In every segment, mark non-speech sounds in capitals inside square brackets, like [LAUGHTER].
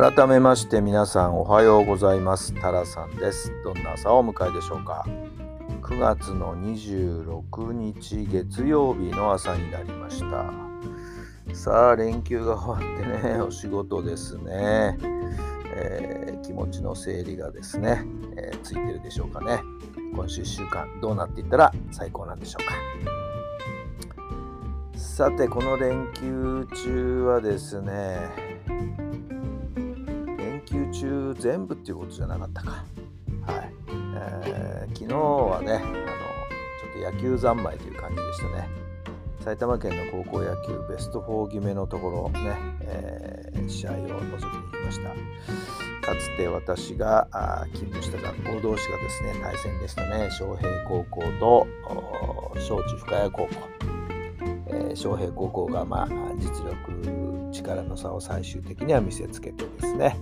改めまして皆さんおはようございます。タラさんです。どんな朝をお迎えでしょうか。9月の26日月曜日の朝になりました。さあ連休が終わってね [LAUGHS] お仕事ですね、えー、気持ちの整理がですね、えー、ついてるでしょうかね。今週1週間どうなっていったら最高なんでしょうか。さてこの連休中はですね中全部っていうことじゃなかったか。はい。えー、昨日はね、あの、ちょっと野球三昧という感じでしたね。埼玉県の高校野球ベスト4決めのところね、えー、試合を覗きに行きました。かつて私が勤務した学校同士がですね、対戦でしたね。昌平高校と小智深谷高校。えー、昌平高校が、まあ、実力、力の差を最終的には見せつけてですね、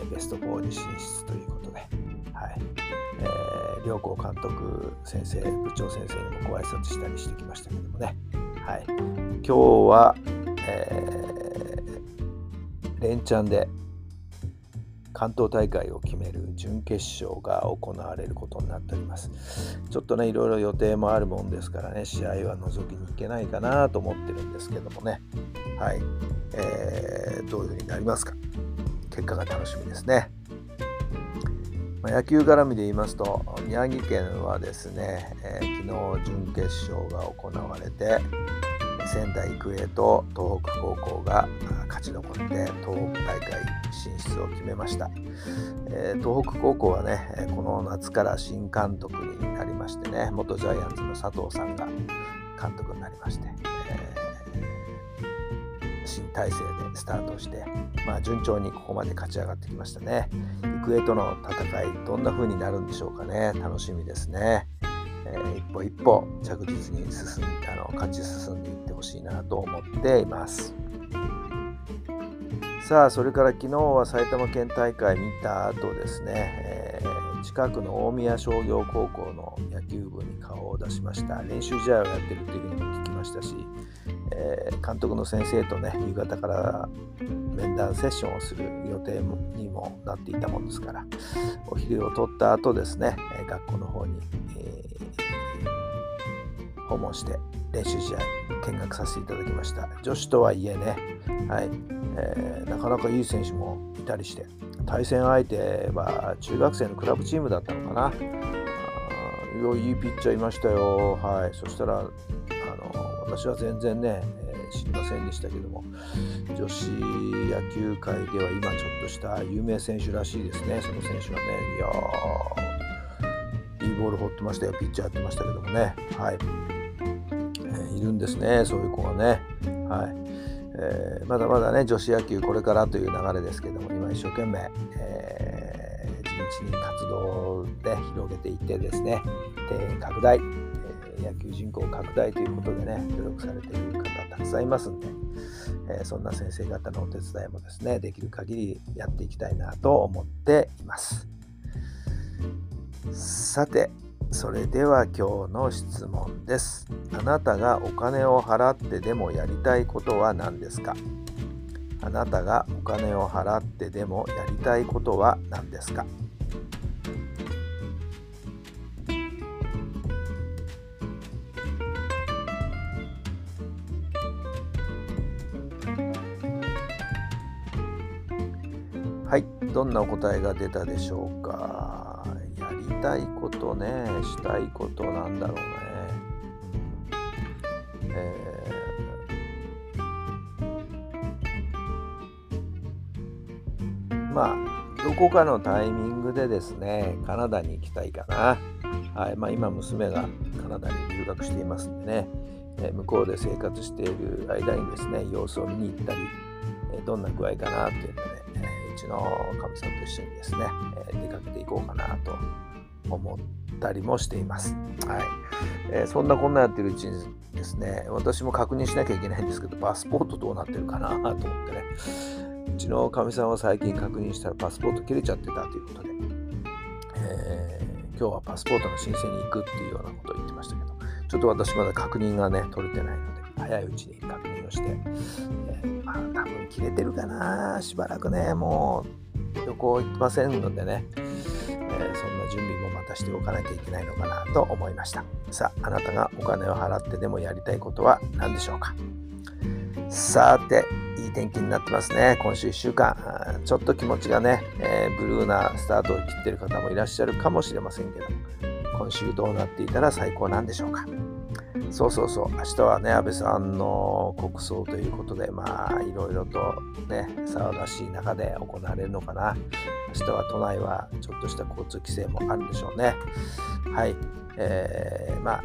え、ベスト4に進出ということで、はい。えー、両校監督先生部長先生にもご挨拶したりしてきましたけどもね、はい、今日は、えー、連チャンで関東大会を決める準決勝が行われることになっております。ちょっとね、いろいろ予定もあるもんですからね、試合は覗きに行けないかなと思ってるんですけどもね、はい、えー、どういうふうになりますか？結果が楽しみですね。ま、野球絡みで言いますと宮城県はですね、えー、昨日準決勝が行われて仙台育英と東北高校が勝ち残って東北大会進出を決めました、えー、東北高校はねこの夏から新監督になりましてね元ジャイアンツの佐藤さんが監督になりましてえ、新体制でスタートして、まあ、順調にここまで勝ち上がってきましたね。育英との戦い、どんな風になるんでしょうかね。楽しみですね。えー、一歩一歩着実に進んあの勝ち進んでいってほしいなと思っています。さあ、それから昨日は埼玉県大会見た後ですね、えー、近くの大宮商業高校の野球部に顔を出しました。練習試合をやってるというふうにも聞きましたし、えー、監督の先生とね夕方から面談セッションをする予定にもなっていたもんですからお昼を取った後ですね学校の方に、えー、訪問して練習試合見学させていただきました。女子とはいえね、はいえー、なかなかいい選手もいたりして対戦相手は中学生のクラブチームだったのかな。いいいピッチャーいましたよ。はいそしたらあの私は全然ね、えー、知りませんでしたけども女子野球界では今ちょっとした有名選手らしいですね。その選手はねいやーいいボール放ってましたよ。ピッチャーやってましたけどもね。はい、えー、いるんですね。そういう子がね。はい。えー、まだまだね女子野球これからという流れですけども今一生懸命、えー、地道に活動で広げていってですねで拡大。野球人口拡大ということでね、努力されている方たくさんいますんで、え、そんな先生方のお手伝いもですね、できる限りやっていきたいなと思っています。さて、それでは今日の質問です。あなたがお金を払ってでもやりたいことは何ですか？あなたがお金を払ってでもやりたいことは何ですか？どんなお答えが出たでしょうか。やりたいことね、したいことなんだろうね。えー、まあ、どこかのタイミングでですね、カナダに行きたいかな。はいまあ、今、娘がカナダに留学していますんでね、え向こうで生活している間にですね、様子を見に行ったり、えどんな具合かなっていうのね、うちのかみさんと一緒にですね、え出かけていこうかなと思ったりもしています。はいえー、そんなこんなやってるうちにですね、私も確認しなきゃいけないんですけど、パスポートどうなってるかなと思ってね、うちのかみさんは最近確認したらパスポート切れちゃってたということで、えー、今日はパスポートの申請に行くっていうようなことを言ってましたけど、ちょっと私まだ確認がね、取れてないので、早いうちに確認をして、多分切れてるかな、しばらくね、もう旅行行ってませんのでね、えそんな準備もまたしておかなきゃいけないのかなと思いました。さああなたがお金を払ってでもやりたいことは何でしょうか。さていい天気になってますね。今週1週間。ちょっと気持ちがね、えー、ブルーなスタートを切ってる方もいらっしゃるかもしれませんけど今週どうなっていたら最高なんでしょうか。そうそうそう、明日はね、安倍さんの国葬ということで、まあ、いろいろとね、騒がしい中で行われるのかな。明日は都内はちょっとした交通規制もあるでしょうね。はい。えー、まあ、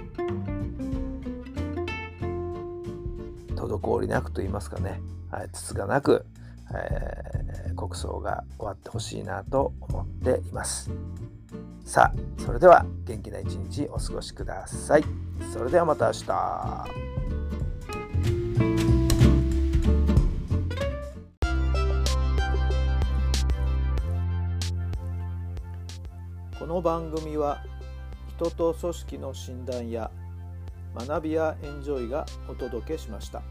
滞りなくと言いますかね、はい、つつがなく、えー、国葬が終わってほしいなと思っています。さあ、それでは元気な一日お過ごしください。それではまた明日。この番組は人と組織の診断や学びやエンジョイがお届けしました。